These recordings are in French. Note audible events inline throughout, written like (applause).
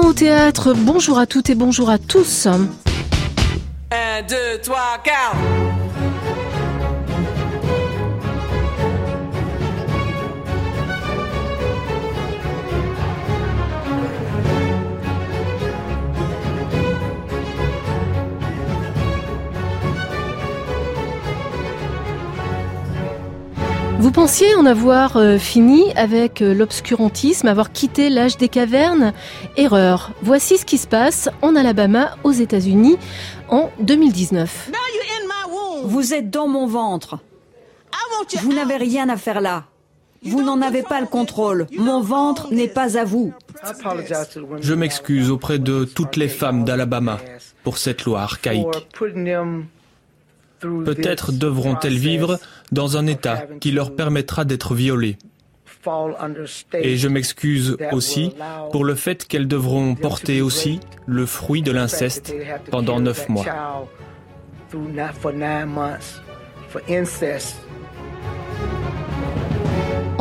au théâtre, bonjour à toutes et bonjour à tous. 1, 2, 3, 4 Vous pensiez en avoir euh, fini avec euh, l'obscurantisme, avoir quitté l'âge des cavernes? Erreur. Voici ce qui se passe en Alabama, aux États-Unis, en 2019. Vous êtes dans mon ventre. Vous n'avez rien à faire là. Vous n'en avez pas le contrôle. Mon ventre n'est pas à vous. Je m'excuse auprès de toutes les femmes d'Alabama pour cette loi archaïque. Peut-être devront-elles vivre dans un état qui leur permettra d'être violées. Et je m'excuse aussi pour le fait qu'elles devront porter aussi le fruit de l'inceste pendant neuf mois.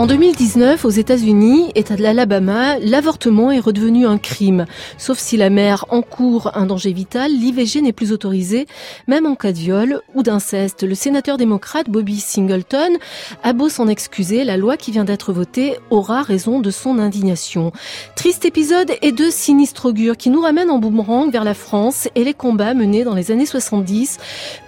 En 2019, aux États-Unis, État de l'Alabama, l'avortement est redevenu un crime. Sauf si la mère encourt un danger vital, l'IVG n'est plus autorisé, même en cas de viol ou d'inceste. Le sénateur démocrate Bobby Singleton a beau s'en excuser, la loi qui vient d'être votée aura raison de son indignation. Triste épisode et deux sinistres augures qui nous ramènent en boomerang vers la France et les combats menés dans les années 70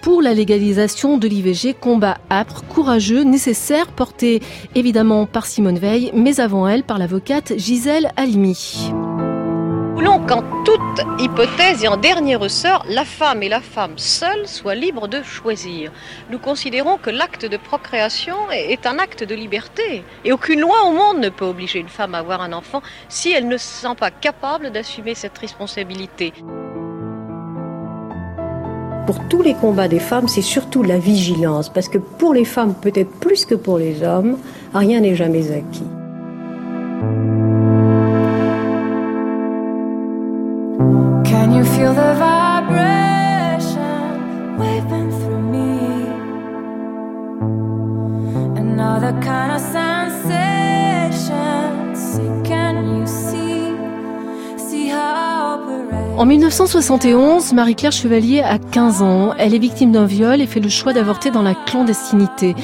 pour la légalisation de l'IVG, combat âpre, courageux, nécessaire, porté évidemment par Simone Veil, mais avant elle par l'avocate Gisèle Halimi. Voulons qu'en toute hypothèse et en dernier ressort, la femme et la femme seule soient libres de choisir. Nous considérons que l'acte de procréation est un acte de liberté. Et aucune loi au monde ne peut obliger une femme à avoir un enfant si elle ne se sent pas capable d'assumer cette responsabilité. Pour tous les combats des femmes, c'est surtout la vigilance, parce que pour les femmes, peut-être plus que pour les hommes, rien n'est jamais acquis. Can you feel the vibration waving through me? Another kind of sensation. En 1971, Marie-Claire Chevalier a 15 ans. Elle est victime d'un viol et fait le choix d'avorter dans la clandestinité.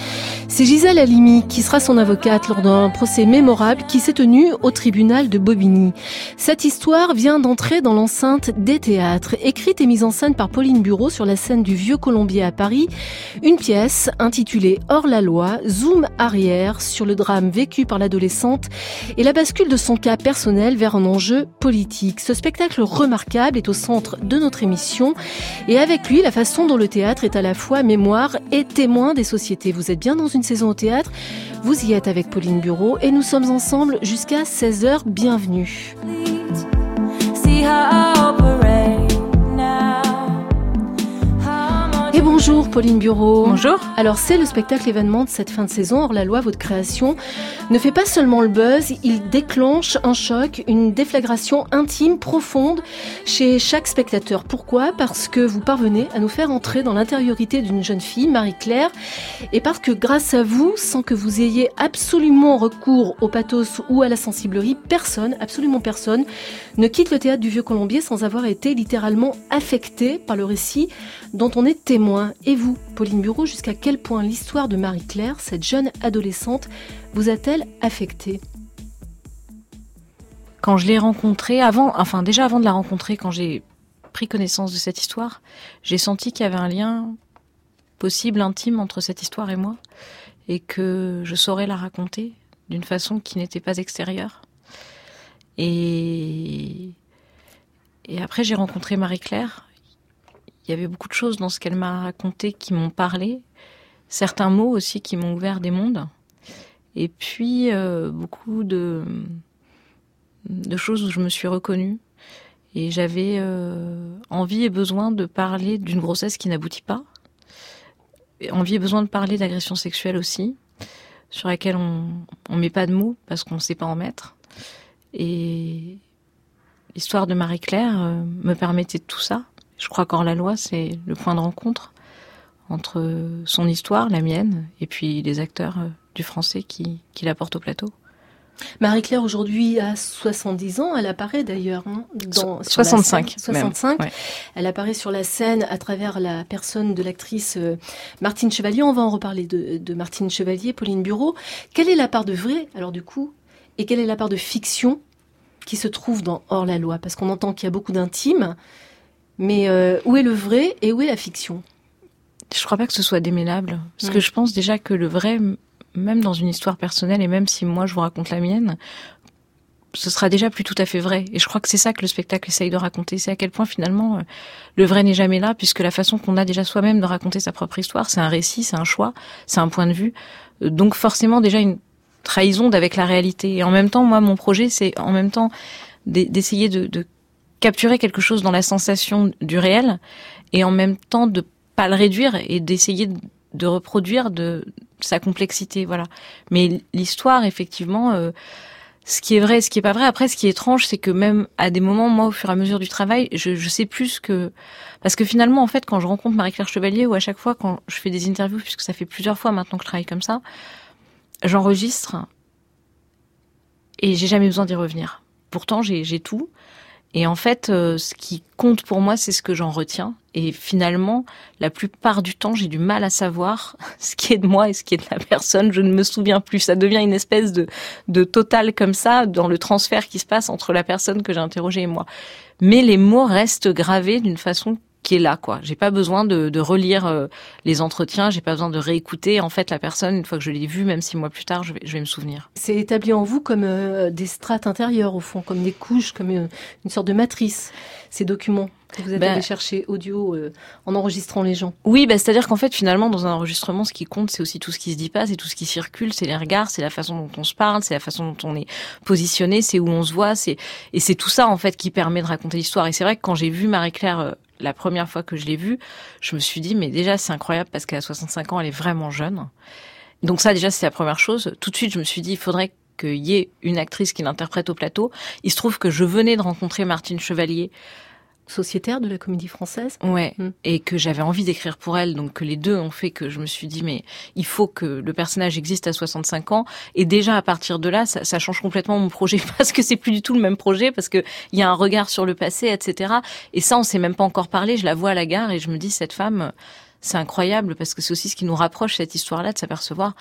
C'est Gisèle Halimi qui sera son avocate lors d'un procès mémorable qui s'est tenu au tribunal de Bobigny. Cette histoire vient d'entrer dans l'enceinte des théâtres. Écrite et mise en scène par Pauline Bureau sur la scène du Vieux Colombier à Paris, une pièce intitulée Hors la loi, zoom arrière sur le drame vécu par l'adolescente et la bascule de son cas personnel vers un enjeu politique. Ce spectacle remarquable est au centre de notre émission et avec lui la façon dont le théâtre est à la fois mémoire et témoin des sociétés. Vous êtes bien dans une saison au théâtre, vous y êtes avec Pauline Bureau et nous sommes ensemble jusqu'à 16h. Bienvenue. Et bonjour Pauline Bureau. Bonjour. Alors c'est le spectacle événement de cette fin de saison. Or la loi, votre création, ne fait pas seulement le buzz, il déclenche un choc, une déflagration intime, profonde chez chaque spectateur. Pourquoi? Parce que vous parvenez à nous faire entrer dans l'intériorité d'une jeune fille, Marie-Claire, et parce que grâce à vous, sans que vous ayez absolument recours au pathos ou à la sensiblerie, personne, absolument personne, ne quitte le théâtre du Vieux Colombier sans avoir été littéralement affecté par le récit dont on est témoin. Et vous, Pauline Bureau, jusqu'à quel point l'histoire de Marie-Claire, cette jeune adolescente, vous a-t-elle affectée? Quand je l'ai rencontrée, avant, enfin déjà avant de la rencontrer, quand j'ai pris connaissance de cette histoire, j'ai senti qu'il y avait un lien possible, intime entre cette histoire et moi, et que je saurais la raconter d'une façon qui n'était pas extérieure. Et, après, j'ai rencontré Marie-Claire. Il y avait beaucoup de choses dans ce qu'elle m'a raconté qui m'ont parlé, certains mots aussi qui m'ont ouvert des mondes, et puis euh, beaucoup de, choses où je me suis reconnue. Et j'avais euh, envie et besoin de parler d'une grossesse qui n'aboutit pas, envie et besoin de parler d'agression sexuelle aussi, sur laquelle on ne met pas de mots parce qu'on ne sait pas en mettre. Et l'histoire de Marie-Claire euh, me permettait tout ça. Je crois la loi, c'est le point de rencontre entre son histoire, la mienne, et puis les acteurs euh, du français qui, qui la portent au plateau. Marie-Claire aujourd'hui a 70 ans, elle apparaît d'ailleurs hein, dans So- 65 sur la scène. même, 65. ouais. Elle apparaît sur la scène à travers la personne de l'actrice euh, Martine Chevalier. On va en reparler de, de Martine Chevalier, Pauline Bureau. Quelle est la part de vrai, alors du coup, et quelle est la part de fiction qui se trouve dans Hors la loi Parce qu'on entend qu'il y a beaucoup d'intimes, mais euh, où est le vrai et où est la fiction? Je crois pas que ce soit démêlable. Parce que je pense déjà que le vrai, même dans une histoire personnelle, et même si moi je vous raconte la mienne, ce sera déjà plus tout à fait vrai. Et je crois que c'est ça que le spectacle essaye de raconter. C'est à quel point finalement euh, le vrai n'est jamais là, puisque la façon qu'on a déjà soi-même de raconter sa propre histoire, c'est un récit, c'est un choix, c'est un point de vue. Euh, Donc forcément déjà une trahison d'avec la réalité. Et en même temps, moi, mon projet, c'est en même temps d'e- d'essayer de, de capturer quelque chose dans la sensation du réel, et en même temps de pas le réduire et d'essayer de- reproduire de sa complexité, voilà. Mais l'histoire, effectivement, euh, ce qui est vrai, ce qui est pas vrai. Après, ce qui est étrange, c'est que même à des moments, moi, au fur et à mesure du travail, je, je sais plus que parce que finalement, en fait, quand je rencontre Marie-Claire Chevalier ou à chaque fois quand je fais des interviews, puisque ça fait plusieurs fois maintenant que je travaille comme ça, j'enregistre et j'ai jamais besoin d'y revenir. Pourtant, j'ai tout. Et en fait, euh, ce qui compte pour moi, c'est ce que j'en retiens. Et finalement, la plupart du temps, j'ai du mal à savoir (laughs) ce qui est de moi et ce qui est de la personne. Je ne me souviens plus. Ça devient une espèce de, de total comme ça dans le transfert qui se passe entre la personne que j'ai interrogée et moi. Mais les mots restent gravés d'une façon qui est là, quoi. J'ai pas besoin de, de relire euh, les entretiens, j'ai pas besoin de réécouter en fait la personne une fois que je l'ai vue, même six mois plus tard, je vais, je vais me souvenir. C'est établi en vous comme euh, des strates intérieures, au fond, comme des couches, comme euh, une sorte de matrice, ces documents que vous êtes Ben- allé chercher audio euh, en enregistrant les gens. Oui, bah, c'est-à-dire qu'en fait, finalement, dans un enregistrement, ce qui compte, c'est aussi tout ce qui se dit pas, c'est tout ce qui circule, c'est les regards, c'est la façon dont on se parle, c'est la façon dont on est positionné, c'est où on se voit, c'est et c'est tout ça en fait qui permet de raconter l'histoire. Et c'est vrai que quand j'ai vu Marie-Claire euh, la première fois que je l'ai vue, je me suis dit mais déjà c'est incroyable parce qu'à 65 ans, elle est vraiment jeune. Donc ça déjà c'est la première chose. Tout de suite, je me suis dit il faudrait qu'il y ait une actrice qui l'interprète au plateau. Il se trouve que je venais de rencontrer Martine Chevalier Sociétaire de la comédie française. Ouais, Mm. et que j'avais envie d'écrire pour elle, donc que les deux ont fait que je me suis dit mais il faut que le personnage existe à 65 ans. Et déjà à partir de là ça, ça change complètement mon projet. (laughs) Parce que c'est plus du tout le même projet. Parce que il y a un regard sur le passé etc et ça on s'est même pas encore parlé. Je la vois à la gare et je me dis cette femme c'est incroyable. Parce que c'est aussi ce qui nous rapproche cette histoire là de s'apercevoir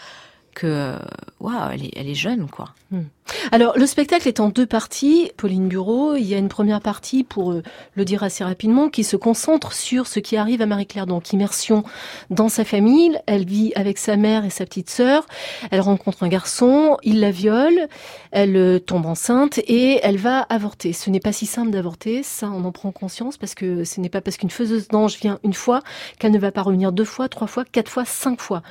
que waouh elle est elle est jeune quoi Alors, le spectacle est en deux parties. Pauline Bureau, il y a une première partie, pour euh, le dire assez rapidement, qui se concentre sur ce qui arrive à Marie-Claire. Donc, immersion dans sa famille. Elle vit avec sa mère et sa petite sœur. Elle rencontre un garçon, il la viole, elle euh, tombe enceinte et elle va avorter. Ce n'est pas si simple d'avorter, ça on en prend conscience parce que ce n'est pas parce qu'une faiseuse d'ange vient une fois qu'elle ne va pas revenir deux fois, trois fois, quatre fois, cinq fois.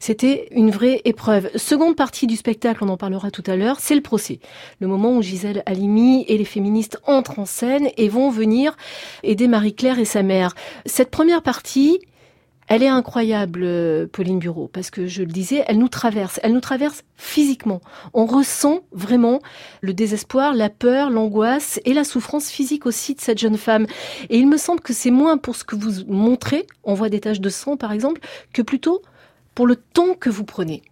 C'était une vraie épreuve. Seconde partie du spectacle, on en parlera tout à l'heure, c'est le procès. Le moment où Gisèle Halimi et les féministes entrent en scène et vont venir aider Marie-Claire et sa mère. Cette première partie, elle est incroyable, euh, Pauline Bureau, parce que je le disais, elle nous traverse, elle nous traverse physiquement. On ressent vraiment le désespoir, la peur, l'angoisse et la souffrance physique aussi de cette jeune femme. Et il me semble que c'est moins pour ce que vous montrez, on voit des taches de sang par exemple, que plutôt pour le temps que vous prenez.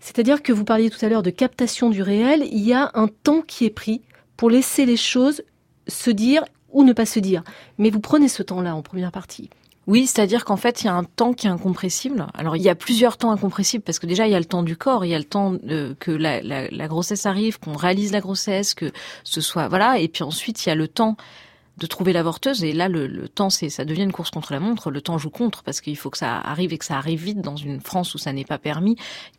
C'est-à-dire que vous parliez tout à l'heure de captation du réel, il y a un temps qui est pris pour laisser les choses se dire ou ne pas se dire. Mais vous prenez ce temps-là en première partie. Oui, c'est-à-dire qu'en fait, il y a un temps qui est incompressible. Alors, il y a plusieurs temps incompressibles parce que déjà, il y a le temps du corps, il y a le temps que la grossesse arrive, qu'on réalise la grossesse, que ce soit voilà. Et puis ensuite, il y a le temps de trouver l'avorteuse. Et là, le, le temps, c'est ça devient une course contre la montre. Le temps joue contre parce qu'il faut que ça arrive et que ça arrive vite dans une France où ça n'est pas permis.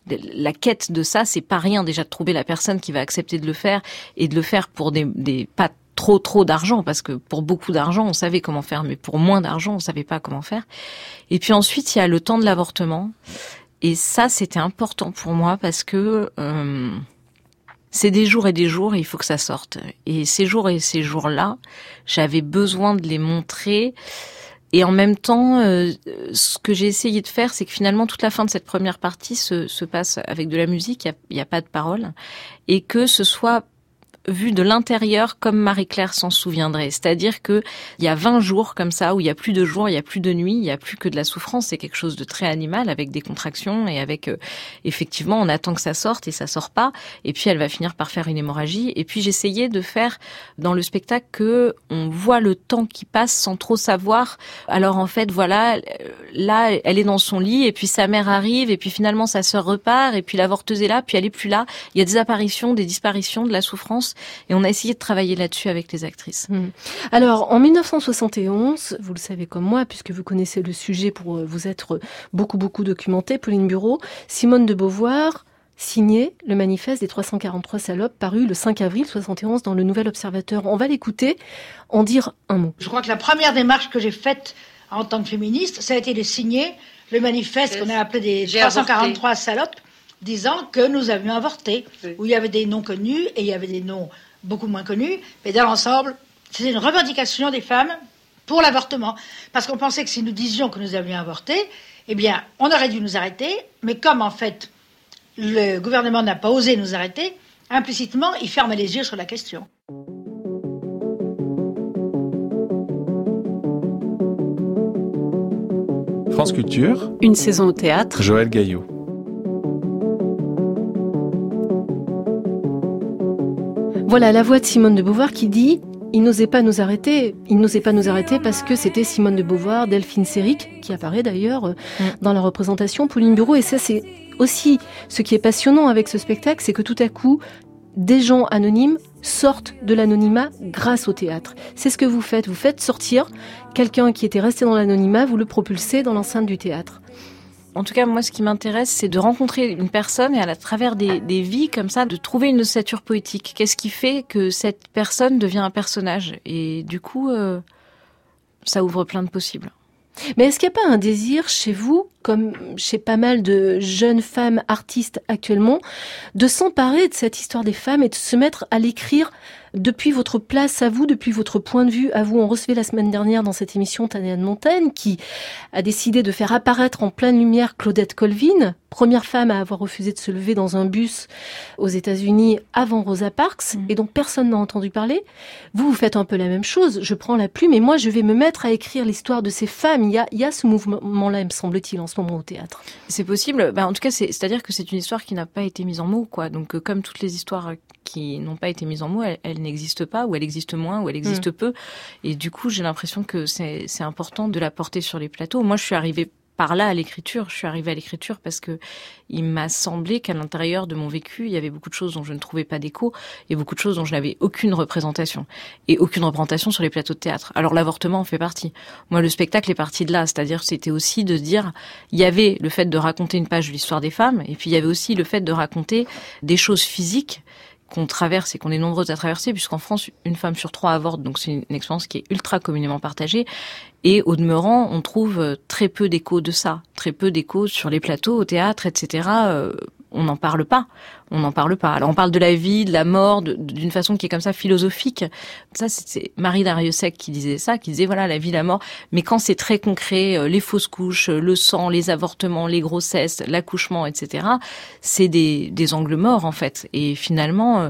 La quête de ça, c'est pas rien déjà de trouver la personne qui va accepter de le faire et de le faire pour des, des pas trop trop d'argent parce que pour beaucoup d'argent on savait comment faire mais pour moins d'argent on savait pas comment faire et puis ensuite il y a le temps de l'avortement et ça c'était important pour moi parce que euh, c'est des jours et des jours il faut que ça sorte. Et ces jours et ces jours là j'avais besoin de les montrer. Et en même temps, euh, ce que j'ai essayé de faire, c'est que finalement toute la fin de cette première partie se, se passe avec de la musique, il n'y a, a, pas de parole, et que ce soit vu de l'intérieur comme Marie-Claire s'en souviendrait. C'est-à-dire que il y a 20 jours comme ça où il y a plus de jours, il y a plus de nuits, il y a plus que de la souffrance, c'est quelque chose de très animal avec des contractions et avec euh, effectivement on attend que ça sorte et ça sort pas et puis elle va finir par faire une hémorragie et puis j'essayais de faire dans le spectacle que on voit le temps qui passe sans trop savoir. Alors en fait voilà, euh, là elle est dans son lit et puis sa mère arrive et puis finalement sa sœur repart et puis l'avorteuse est là, puis elle est plus là. Il y a des apparitions, des disparitions, de la souffrance et on a essayé de travailler là-dessus avec les actrices. Hmm. Alors, en 1971, vous le savez comme moi, puisque vous connaissez le sujet pour euh, vous être beaucoup, beaucoup documenté, Pauline Bureau, Simone de Beauvoir signait le manifeste des 343 salopes paru le 5 avril 71 dans le Nouvel Observateur. On va l'écouter en dire un mot. Je crois que la première démarche que j'ai faite en tant que féministe, ça a été de signer le manifeste qu'on a appelé des 343 salopes, disant que nous avions avorté, où il y avait des noms connus et il y avait des noms beaucoup moins connus, mais dans l'ensemble, c'était une revendication des femmes pour l'avortement. Parce qu'on pensait que si nous disions que nous avions avorté, eh bien, on aurait dû nous arrêter, mais comme en fait, le gouvernement n'a pas osé nous arrêter, implicitement, il ferme les yeux sur la question. France Culture, Une saison au théâtre. Joël Gaillot. Voilà la voix de Simone de Beauvoir qui dit il n'osait pas nous arrêter. Il n'osait pas nous arrêter parce que c'était Simone de Beauvoir, Delphine Séric, qui apparaît d'ailleurs euh, dans la représentation, Pauline Bureau. Et ça, c'est aussi ce qui est passionnant avec ce spectacle, c'est que tout à coup, des gens anonymes sortent de l'anonymat grâce au théâtre. C'est ce que vous faites. Vous faites sortir quelqu'un qui était resté dans l'anonymat, vous le propulsez dans l'enceinte du théâtre. En tout cas, moi, ce qui m'intéresse, c'est de rencontrer une personne et à la travers des, vies comme ça, de trouver une ossature poétique. Qu'est-ce qui fait que cette personne devient un personnage? Et du coup, euh, ça ouvre plein de possibles. Mais est-ce qu'il n'y a pas un désir chez vous, comme chez pas mal de jeunes femmes artistes actuellement, de s'emparer de cette histoire des femmes et de se mettre à l'écrire depuis votre place à vous, depuis votre point de vue à vous. On recevait la semaine dernière dans cette émission Tania de Montaigne qui a décidé de faire apparaître en pleine lumière Claudette Colvin, première femme à avoir refusé de se lever dans un bus aux États-Unis avant Rosa Parks et dont personne n'a entendu parler. Vous, vous faites un peu la même chose. Je prends la plume et moi, je vais me mettre à écrire l'histoire de ces femmes. Il y a, il y a ce mouvement-là, me semble-t-il, en ce moment au théâtre. C'est possible. Bah, en tout cas, c'est- c'est-à-dire que c'est une histoire qui n'a pas été mise en mots, quoi. Donc, euh, comme toutes les histoires qui n'ont pas été mises en mots, elles, elles n'existent pas, ou elles existent moins, ou elles existent peu. Et du coup, j'ai l'impression que c'est c'est important de la porter sur les plateaux. Moi, je suis arrivée par là à l'écriture. Je suis arrivée à l'écriture parce que il m'a semblé qu'à l'intérieur de mon vécu, il y avait beaucoup de choses dont je ne trouvais pas d'écho et beaucoup de choses dont je n'avais aucune représentation et aucune représentation sur les plateaux de théâtre. Alors l'avortement en fait partie. Moi, le spectacle est parti de là, c'est-à-dire c'était aussi de dire il y avait le fait de raconter une page de l'histoire des femmes et puis il y avait aussi le fait de raconter des choses physiques qu'on traverse et qu'on est nombreuses à traverser, puisqu'en France, une femme sur trois avorte, donc c'est une, expérience qui est ultra communément partagée. Et au demeurant, on trouve euh, très peu d'échos de ça, très peu d'échos sur les plateaux, au théâtre, etc. on n'en parle pas, on n'en parle pas. Alors on parle de la vie, de la mort, d'une façon qui est comme ça philosophique. Ça, c'est- c'est Marie Dariussec qui disait ça, qui disait voilà la vie, la mort. Mais quand c'est très concret, euh, les fausses couches, euh, le sang, les avortements, les grossesses, l'accouchement, etc. C'est des, des angles morts en fait. Et finalement, euh,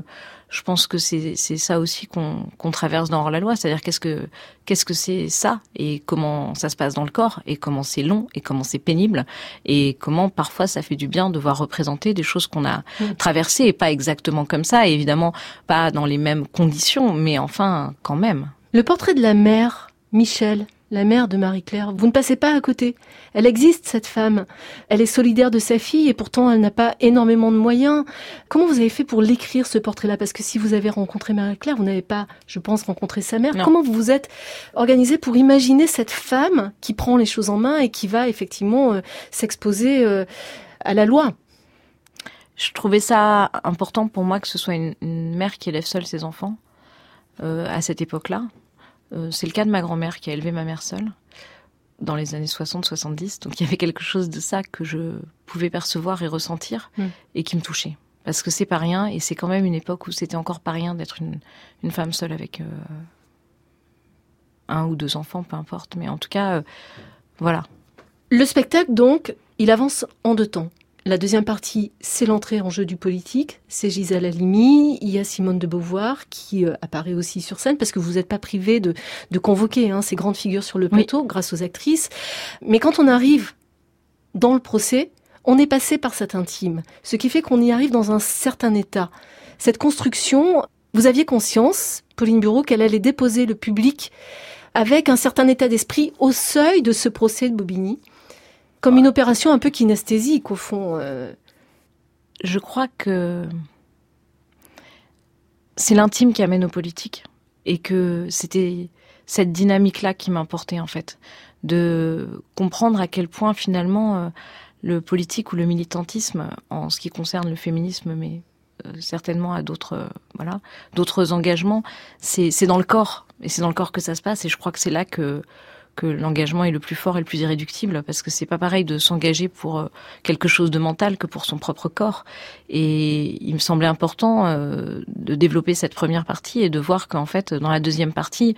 je pense que c'est c'est ça aussi qu'on qu'on traverse dans la loi, c'est-à-dire qu'est-ce que qu'est-ce que c'est ça et comment ça se passe dans le corps et comment c'est long et comment c'est pénible et comment parfois ça fait du bien de voir représenter des choses qu'on a traversées et pas exactement comme ça, et évidemment pas dans les mêmes conditions, mais enfin quand même. Le portrait de la mère, Michel, la mère de Marie-Claire, vous ne passez pas à côté. Elle existe, cette femme. Elle est solidaire de sa fille et pourtant elle n'a pas énormément de moyens. Comment vous avez fait pour l'écrire, ce portrait-là? Parce que si vous avez rencontré Marie-Claire, vous n'avez pas, je pense, rencontré sa mère. Non. Comment vous vous êtes organisé pour imaginer cette femme qui prend les choses en main et qui va effectivement euh, s'exposer euh, à la loi? Je trouvais ça important pour moi que ce soit une, une mère qui élève seule ses enfants euh, à cette époque-là. Euh, c'est le cas de ma grand-mère qui a élevé ma mère seule dans les années 60-70. Donc il y avait quelque chose de ça que je pouvais percevoir et ressentir Mm. et qui me touchait. Parce que c'est pas rien et c'est quand même une époque où c'était encore pas rien d'être une, une femme seule avec euh, un ou deux enfants, peu importe. Mais en tout cas, euh, voilà. Le spectacle, donc, il avance en deux temps. La deuxième partie, c'est l'entrée en jeu du politique. C'est Gisèle Halimi, il y a Simone de Beauvoir qui euh, apparaît aussi sur scène parce que vous n'êtes pas privé de, de convoquer hein, ces grandes figures sur le plateau grâce aux actrices. Mais quand on arrive dans le procès, on est passé par cet intime, ce qui fait qu'on y arrive dans un certain état. Cette construction, vous aviez conscience, Pauline Bureau, qu'elle allait déposer le public avec un certain état d'esprit au seuil de ce procès de Bobigny comme une opération un peu kinesthésique, au fond. Euh. Je crois que c'est l'intime qui amène aux politiques. Et que c'était cette dynamique-là qui m'importait, en fait. De comprendre à quel point, finalement, euh, le politique ou le militantisme, en ce qui concerne le féminisme, mais euh, certainement à d'autres voilà d'autres engagements c'est dans le corps et c'est dans le corps que ça se passe et je crois que c'est là que que l'engagement est le plus fort et le plus irréductible parce que c'est pas pareil de s'engager pour euh, quelque chose de mental que pour son propre corps. Et il me semblait important euh, de développer cette première partie et de voir qu'en fait, dans la deuxième partie,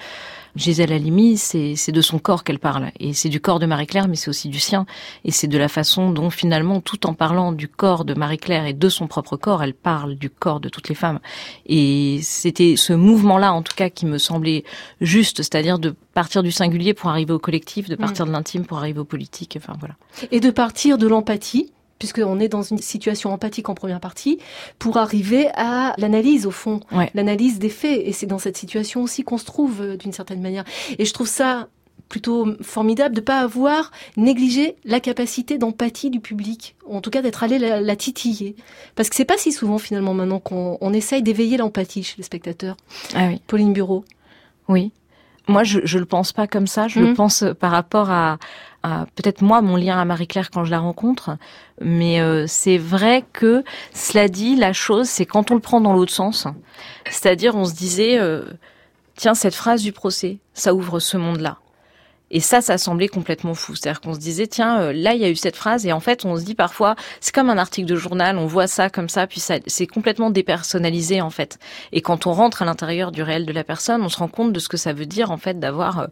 Gisèle Halimi, c'est de son corps qu'elle parle. Et c'est du corps de Marie-Claire, mais c'est aussi du sien. Et c'est de la façon dont finalement, tout en parlant du corps de Marie-Claire et de son propre corps, elle parle du corps de toutes les femmes. Et c'était ce mouvement-là, en tout cas, qui me semblait juste, c'est-à-dire de partir du singulier pour arriver au collectif, de partir de l'intime pour arriver au politique. Enfin voilà. Et de partir de l'empathie puisqu'on est dans une situation empathique en première partie, pour arriver à l'analyse au fond, l'analyse des faits. Et c'est dans cette situation aussi qu'on se trouve euh, d'une certaine manière. Et je trouve ça plutôt formidable de pas avoir négligé la capacité d'empathie du public, ou en tout cas d'être allé la, titiller. Parce que c'est pas si souvent finalement maintenant qu'on essaye d'éveiller l'empathie chez les spectateurs. Ah oui. Pauline Bureau. Oui. Moi, je, je le pense pas comme ça. Je le mmh. pense par rapport à, peut-être moi mon lien à Marie-Claire quand je la rencontre, mais euh, c'est vrai que cela dit, la chose, c'est quand on le prend dans l'autre sens, c'est-à-dire on se disait, euh, tiens, cette phrase du procès, ça ouvre ce monde-là. Et ça, ça semblait complètement fou. C'est-à-dire qu'on se disait, tiens, euh, là, il y a eu cette phrase, et en fait, on se dit parfois, c'est comme un article de journal, on voit ça comme ça, puis ça, c'est complètement dépersonnalisé, en fait. Et quand on rentre à l'intérieur du réel de la personne, on se rend compte de ce que ça veut dire, en fait, d'avoir, euh,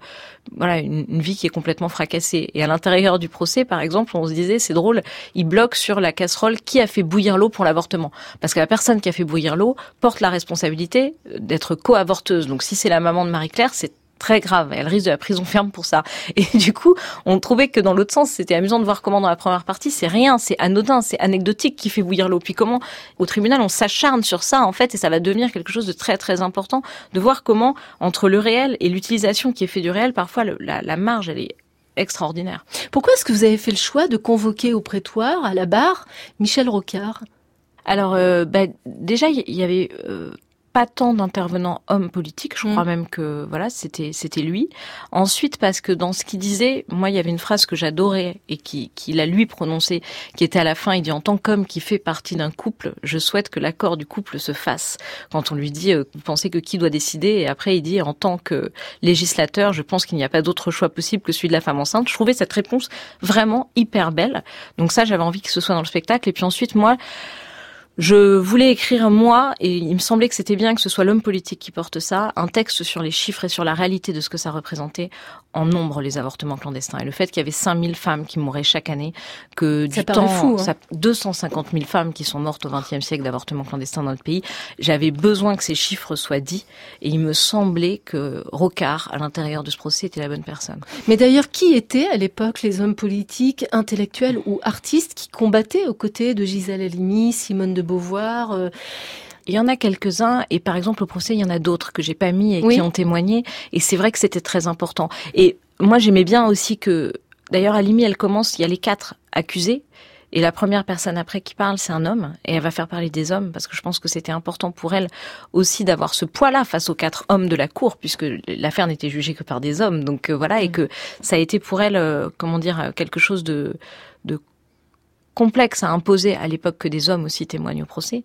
voilà, une, vie qui est complètement fracassée. Et à l'intérieur du procès, par exemple, on se disait, c'est drôle, il bloque sur la casserole qui a fait bouillir l'eau pour l'avortement. Parce que la personne qui a fait bouillir l'eau porte la responsabilité d'être co-avorteuse. Donc si c'est la maman de Marie-Claire, c'est très grave. Elle risque de la prison ferme pour ça. Et (laughs) du coup, on trouvait que dans l'autre sens, c'était amusant de voir comment dans la première partie, c'est rien, c'est anodin, c'est anecdotique qui fait bouillir l'eau. Puis comment au tribunal, on s'acharne sur ça, en fait, et ça va devenir quelque chose de très très important, de voir comment entre le réel et l'utilisation qui est fait du réel, parfois la, la marge, elle est extraordinaire. Pourquoi est-ce que vous avez fait le choix de convoquer au prétoire, à la barre, Michel Rocard? Alors, euh, bah, déjà, il y avait euh, pas tant d'intervenants hommes politiques, je crois mm. même que voilà, c'était c'était lui. Ensuite parce que dans ce qu'il disait, moi il y avait une phrase que j'adorais et qui qu'il a lui prononcée qui était à la fin, il dit en tant qu'homme qui fait partie d'un couple, je souhaite que l'accord du couple se fasse. Quand on lui dit euh, vous pensez que qui doit décider? Et après il dit en tant que législateur, je pense qu'il n'y a pas d'autre choix possible que celui de la femme enceinte. Je trouvais cette réponse vraiment hyper belle. Donc ça j'avais envie que ce soit dans le spectacle et puis ensuite moi je voulais écrire moi, et il me semblait que c'était bien que ce soit l'homme politique qui porte ça, un texte sur les chiffres et sur la réalité de ce que ça représentait en nombre les avortements clandestins. Et le fait qu'il y avait 5000 femmes qui mouraient chaque année, que du temps, fou, hein. 250 000 femmes qui sont mortes au XXe siècle d'avortements clandestins dans notre pays, j'avais besoin que ces chiffres soient dits, et il me semblait que Rocard, à l'intérieur de ce procès, était la bonne personne. Mais d'ailleurs, qui étaient à l'époque les hommes politiques, intellectuels ou artistes qui combattaient aux côtés de Gisèle Halimi, Simone de de Beauvoir. Euh, il y en a quelques-uns, et par exemple au procès, il y en a d'autres que j'ai pas mis et qui ont témoigné. Et c'est vrai que c'était très important. Et moi, j'aimais bien aussi que, d'ailleurs, Alimi, elle commence, il y a les quatre accusés. Et la première personne après qui parle, c'est un homme, et elle va faire parler des hommes, parce que je pense que c'était important pour elle aussi d'avoir ce poids-là face aux quatre hommes de la cour, puisque l'affaire n'était jugée que par des hommes. Donc euh, voilà, et mm. que ça a été pour elle, euh, comment dire, quelque chose de, de complexe à imposer à l'époque que des hommes aussi témoignent au procès.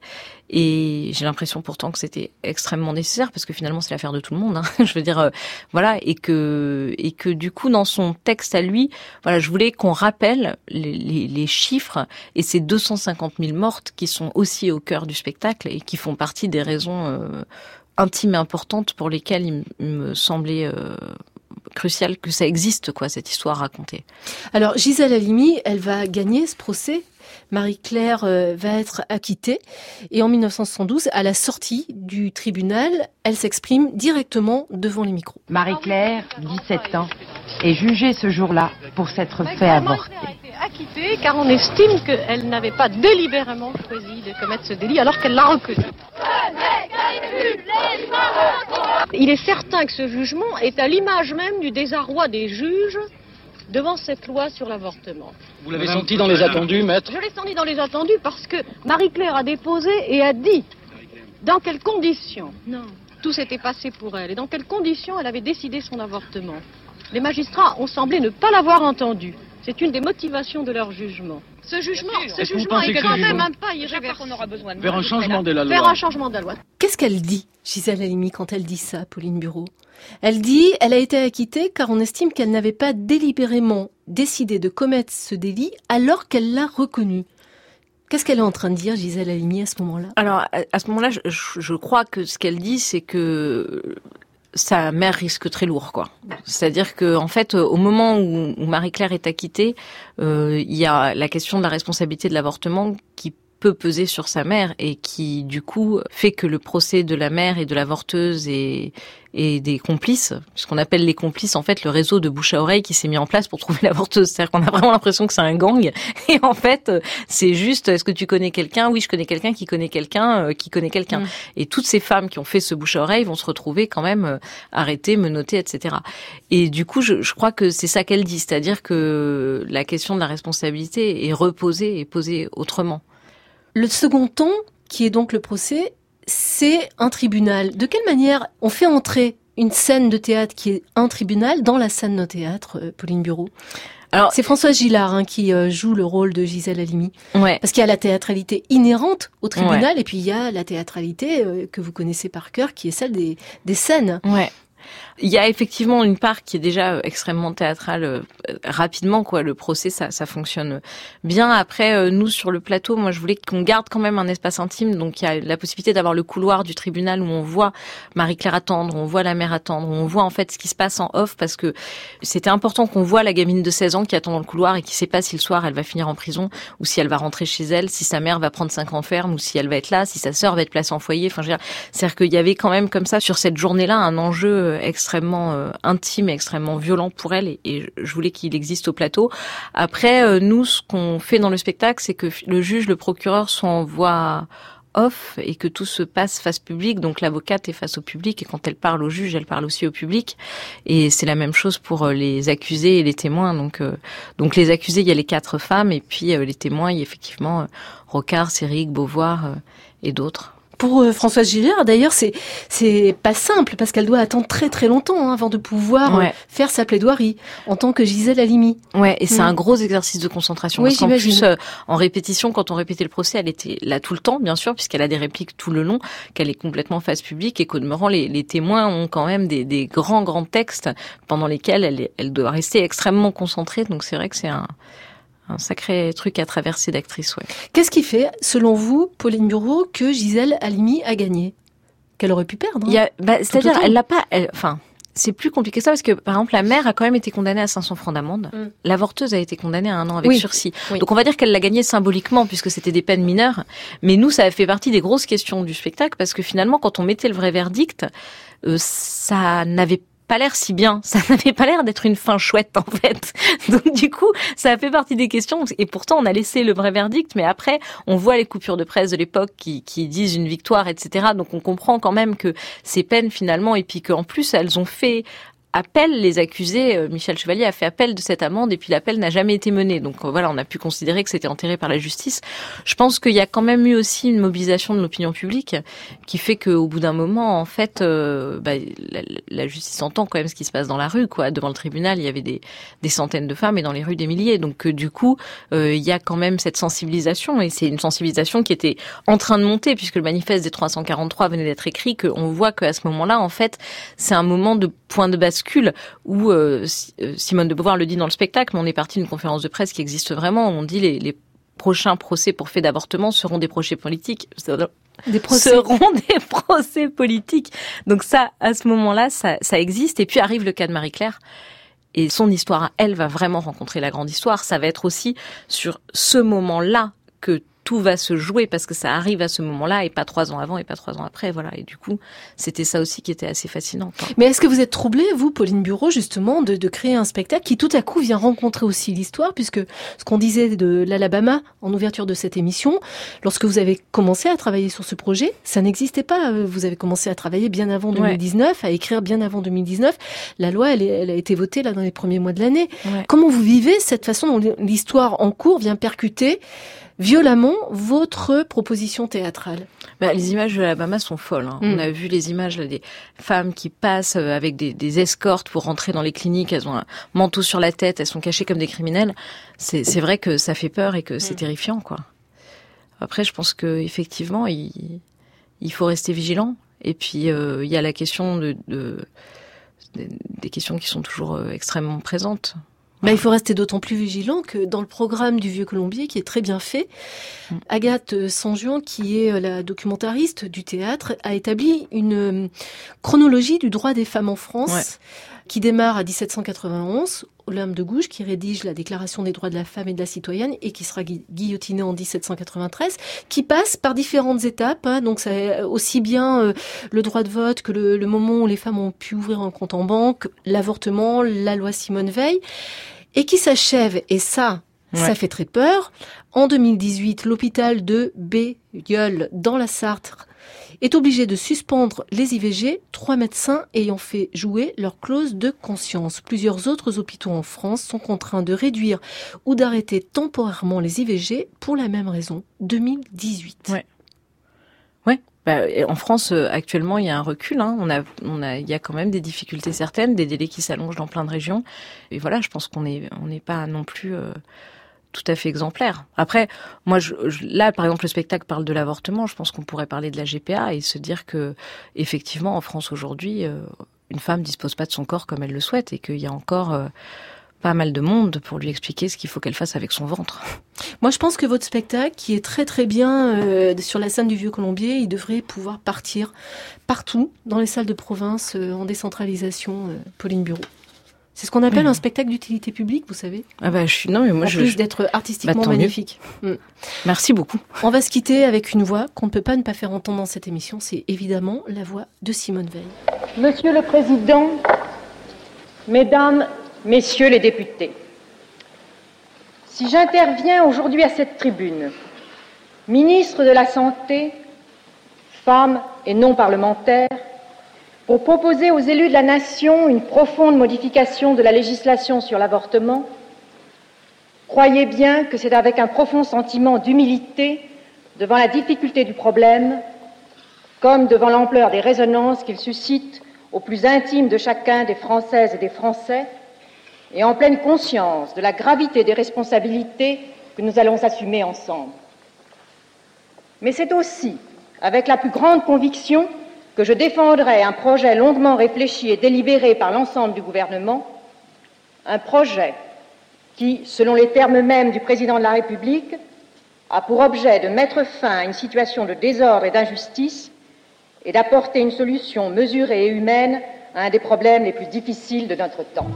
Et j'ai l'impression pourtant que c'était extrêmement nécessaire parce que finalement c'est l'affaire de tout le monde. Hein. (laughs) Je veux dire, euh, voilà, et que et que du coup dans son texte à lui, voilà, je voulais qu'on rappelle les, chiffres et ces 250 000 mortes qui sont aussi au cœur du spectacle et qui font partie des raisons euh, intimes et importantes pour lesquelles il, me semblait euh, crucial que ça existe, quoi, cette histoire racontée. Alors, Gisèle Halimi, elle va gagner ce procès. Marie-Claire euh, va être acquittée. Et en 1972, à la sortie du tribunal, elle s'exprime directement devant les micros. Marie-Claire, 17 ans, est jugée ce jour-là pour s'être fait avorter. a été acquittée car on estime qu'elle n'avait pas délibérément choisi de commettre ce délit alors qu'elle l'a reconnu. Il est certain que ce jugement est à l'image même du désarroi des juges devant cette loi sur l'avortement. Vous l'avez senti dans les attendus, maître Je l'ai senti dans les attendus parce que Marie-Claire a déposé et a dit dans quelles conditions tout s'était passé pour elle et dans quelles conditions elle avait décidé son avortement. Les magistrats ont semblé ne pas l'avoir entendu. C'est une des motivations de leur jugement. Ce jugement, ce est quand même un pas irréversible. aura besoin de Faire un changement de la loi. Faire un changement de la loi. Qu'est-ce qu'elle dit, Gisèle Halimi, quand elle dit ça, Pauline Bureau? Elle dit elle a été acquittée car on estime qu'elle n'avait pas délibérément décidé de commettre ce délit alors qu'elle l'a reconnu. Qu'est-ce qu'elle est en train de dire, Gisèle Halimi, à ce moment-là? Alors, à, ce moment-là, je crois que ce qu'elle dit, c'est que sa mère risque très lourd, quoi. C'est-à-dire que, en fait, au moment où, où Marie-Claire est acquittée, euh, il y a la question de la responsabilité de l'avortement qui peut peser sur sa mère et qui, du coup, fait que le procès de la mère et de l'avorteuse et, et des complices, ce qu'on appelle les complices, en fait, le réseau de bouche à oreille qui s'est mis en place pour trouver l'avorteuse. C'est-à-dire qu'on a vraiment l'impression que c'est un gang. (laughs) Et en fait, c'est juste, est-ce que tu connais quelqu'un? Oui, je connais quelqu'un qui connaît quelqu'un euh, qui connaît quelqu'un. Mm. Et toutes ces femmes qui ont fait ce bouche à oreille vont se retrouver quand même euh, arrêtées, menottées, etc. Et du coup, je, je crois que c'est ça qu'elle dit, c'est-à-dire que la question de la responsabilité est reposée et posée autrement. Le second ton, qui est donc le procès, c'est un tribunal. De quelle manière on fait entrer une scène de théâtre qui est un tribunal dans la scène de théâtre, euh, Pauline Bureau? Alors, c'est Françoise Gillard hein, qui euh, joue le rôle de Gisèle Halimi. Ouais. Parce qu'il y a la théâtralité inhérente au tribunal et puis il y a la théâtralité euh, que vous connaissez par cœur qui est celle des, des scènes. Ouais. Il y a effectivement une part qui est déjà euh, extrêmement théâtrale. euh, rapidement, quoi. Le procès, ça, ça fonctionne bien. Après, euh, nous sur le plateau, moi, je voulais qu'on garde quand même un espace intime. Donc, il y a la possibilité d'avoir le couloir du tribunal où on voit Marie-Claire attendre, on voit la mère attendre, on voit en fait ce qui se passe en off parce que c'était important qu'on voit la gamine de 16 ans qui attend dans le couloir et qui sait pas si le soir elle va finir en prison ou si elle va rentrer chez elle, si sa mère va prendre 5 ans ferme ou si elle va être là, si sa sœur va être placée en foyer. Enfin, c'est-à-dire qu'il y avait quand même comme ça sur cette journée-là un enjeu euh, extrêmement euh, intime et extrêmement violent pour elle et, je voulais qu'il existe au plateau. Après, euh, nous, ce qu'on fait dans le spectacle, c'est que le juge, le procureur sont en voix off et que tout se passe face public. Donc l'avocate est face au public et quand elle parle au juge, elle parle aussi au public. Et c'est la même chose pour euh, les accusés et les témoins. Donc, euh, donc les accusés, il y a les quatre femmes et puis euh, les témoins, il y a effectivement euh, Rocard, Séric, Beauvoir euh, et d'autres. Pour euh, Françoise Gillard, d'ailleurs, c'est c'est pas simple parce qu'elle doit attendre très très longtemps hein, avant de pouvoir euh, Ouais. faire sa plaidoirie en tant que Gisèle Halimi. Ouais, et c'est Mm. un gros exercice de concentration. Oui, parce j'imagine. plus, euh, en répétition, quand on répétait le procès, elle était là tout le temps, bien sûr, puisqu'elle a des répliques tout le long, qu'elle est complètement face publique et qu'au demeurant, les, les témoins ont quand même des, des grands, grands textes pendant lesquels elle doit rester extrêmement concentrée. Donc c'est vrai que c'est un, un sacré truc à traverser d'actrice, ouais. Qu'est-ce qui fait, selon vous, Pauline Bureau, que Gisèle Halimi a gagné? Qu'elle aurait pu perdre. hein. Bah, c'est-à-dire, elle l'a pas, elle- enfin, c'est plus compliqué que ça parce que, par exemple, la mère a quand même été condamnée à 500 francs d'amende. Mm. L'avorteuse a été condamnée à un an avec Oui. sursis. Oui. Donc, on va dire qu'elle l'a gagné symboliquement puisque c'était des peines mineures. Mais nous, ça a fait partie des grosses questions du spectacle parce que finalement, quand on mettait le vrai verdict, euh, ça n'avait pas l'air si bien. (laughs) Ça n'avait pas l'air d'être une fin chouette, en fait. (laughs) Donc, du coup, ça a fait partie des questions. Et pourtant, on a laissé le vrai verdict. Mais après, on voit les coupures de presse de l'époque qui, qui disent une victoire, etc. Donc, on comprend quand même que ces peines, finalement, et puis qu'en plus, elles ont fait appel les accusés. Euh, Michel Chevalier a fait appel de cette amende et puis l'appel n'a jamais été mené. Donc euh, voilà, on a pu considérer que c'était enterré par la justice. Je pense qu'il y a quand même eu aussi une mobilisation de l'opinion publique qui fait qu'au bout d'un moment, en fait, euh, bah, la, justice entend quand même ce qui se passe dans la rue. Quoi. Devant le tribunal, il y avait des, centaines de femmes et dans les rues des milliers. Donc euh, du coup, il y a quand même cette sensibilisation et c'est une sensibilisation qui était en train de monter puisque le manifeste des 343 venait d'être écrit. Qu'on voit qu'à ce moment-là, en fait, c'est un moment de point de bascule où euh, euh, Simone de Beauvoir le dit dans le spectacle, mais on est parti d'une conférence de presse qui existe vraiment. On dit les, les prochains procès pour fait d'avortement seront des procès politiques. des procès. seront (laughs) des procès politiques. Donc ça, à ce moment-là, ça, ça existe. Et puis arrive le cas de Marie-Claire. Et son histoire, elle, va vraiment rencontrer la grande histoire. Ça va être aussi sur ce moment-là que tout va se jouer parce que ça arrive à ce moment-là et pas trois ans avant et pas trois ans après. Voilà. Et du coup, c'était ça aussi qui était assez fascinant. Mais est-ce que vous êtes troublée, vous, Pauline Bureau, justement, de, de créer un spectacle qui tout à coup vient rencontrer aussi l'histoire, puisque ce qu'on disait de l'Alabama en ouverture de cette émission, lorsque vous avez commencé à travailler sur ce projet, ça n'existait pas. Vous avez commencé à travailler bien avant Ouais. 2019, à écrire bien avant 2019. La loi, elle, a été votée là dans les premiers mois de l'année. Ouais. Comment vous vivez cette façon dont l'histoire en cours vient percuter violemment votre proposition théâtrale Bah, les images de l'Alabama sont folles. hein. Mm. On a vu les images là, des femmes qui passent euh, avec des, des escortes pour rentrer dans les cliniques. Elles ont un manteau sur la tête, elles sont cachées comme des criminels. C'est c'est vrai que ça fait peur et que c'est terrifiant, quoi. Après, je pense que effectivement, il, il faut rester vigilant. Et puis, euh, il y a la question de, de- des- des questions qui sont toujours euh, extrêmement présentes. Bah, il faut rester d'autant plus vigilant que dans le programme du Vieux Colombier, qui est très bien fait, Agathe euh, Sanjuan, qui est euh, la documentariste du théâtre, a établi une euh, chronologie du droit des femmes en France, Ouais. qui démarre à 1791, Olympe de Gouges, qui rédige la Déclaration des droits de la femme et de la citoyenne, et qui sera gui- guillotinée en 1793, qui passe par différentes étapes. hein. donc, c'est aussi bien euh, le droit de vote que le, le moment où les femmes ont pu ouvrir un compte en banque, l'avortement, la loi Simone Veil, et qui s'achève, et ça, ça fait très peur. En 2018, l'hôpital de Bégueule, dans la Sarthe, est obligé de suspendre les IVG, trois médecins ayant fait jouer leur clause de conscience. Plusieurs autres hôpitaux en France sont contraints de réduire ou d'arrêter temporairement les IVG pour la même raison. 2018. Ouais. Bah, en France, euh, actuellement, il y a un recul. Hein. On a, on a, il y a quand même des difficultés certaines, des délais qui s'allongent dans plein de régions. Et voilà, je pense qu'on est, on n'est pas non plus euh, tout à fait exemplaire. Après, moi, je, je- là, par exemple, le spectacle parle de l'avortement. Je pense qu'on pourrait parler de la GPA et se dire que, effectivement, en France aujourd'hui, euh, une femme dispose pas de son corps comme elle le souhaite et qu'il y a encore euh, pas mal de monde pour lui expliquer ce qu'il faut qu'elle fasse avec son ventre. (laughs) Moi, je pense que votre spectacle, qui est très très bien euh, sur la scène du Vieux Colombier, il devrait pouvoir partir partout dans les salles de province euh, en décentralisation, euh, Pauline Bureau. C'est ce qu'on appelle Oui. un spectacle d'utilité publique, vous savez? Ah bah, je suis, non, mais moi, en je, plus je- d'être artistiquement Bah, magnifique. Mm. merci beaucoup. On va se quitter avec une voix qu'on ne peut pas ne pas faire entendre dans cette émission. C'est évidemment la voix de Simone Veil. Monsieur le Président, Mesdames, Messieurs les députés, si j'interviens aujourd'hui à cette tribune, ministre de la Santé, femme et non parlementaire, pour proposer aux élus de la nation une profonde modification de la législation sur l'avortement, croyez bien que c'est avec un profond sentiment d'humilité devant la difficulté du problème comme devant l'ampleur des résonances qu'il suscite au plus intime de chacun des Françaises et des Français, et en pleine conscience de la gravité des responsabilités que nous allons assumer ensemble. Mais c'est aussi avec la plus grande conviction que je défendrai un projet longuement réfléchi et délibéré par l'ensemble du gouvernement, un projet qui, selon les termes mêmes du président de la République, a pour objet de mettre fin à une situation de désordre et d'injustice et d'apporter une solution mesurée et humaine à un des problèmes les plus difficiles de notre temps.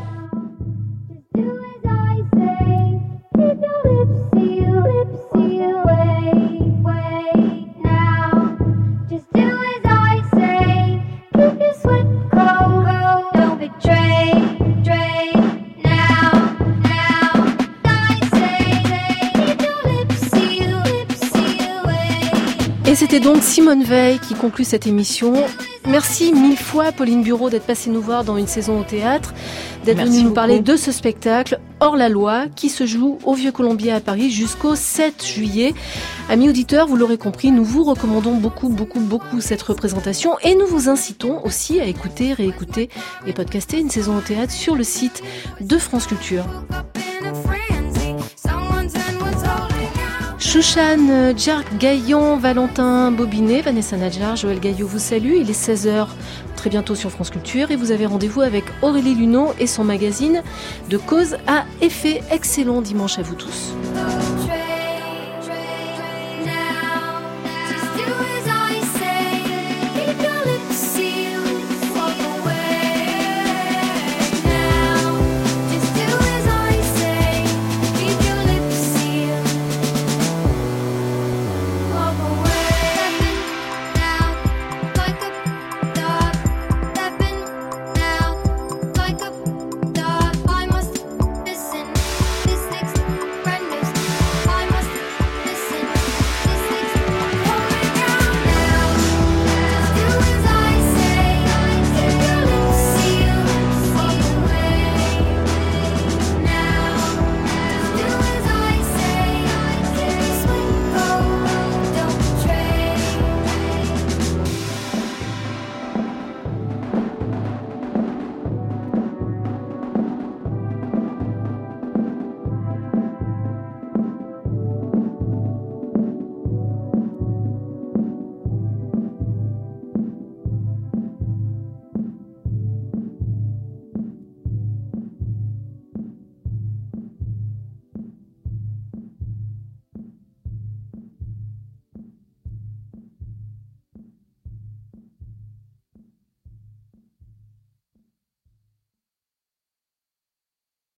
C'était donc Simone Veil qui conclut cette émission. Merci mille fois Pauline Bureau d'être passée nous voir dans une saison au théâtre, d'être venue nous beaucoup. parler de ce spectacle Hors la loi qui se joue au Vieux Colombier à Paris jusqu'au 7 juillet. Amis auditeurs, vous l'aurez compris, nous vous recommandons beaucoup, beaucoup, beaucoup cette représentation et nous vous incitons aussi à écouter, réécouter et podcaster une saison au théâtre sur le site de France Culture. Chouchane, Jark Gaillon, Valentin Bobinet, Vanessa Nadjar, Joël Gaillot vous salue. Il est 16h très bientôt sur France Culture et vous avez rendez-vous avec Aurélie Luneau et son magazine de cause à effet. Excellent dimanche à vous tous.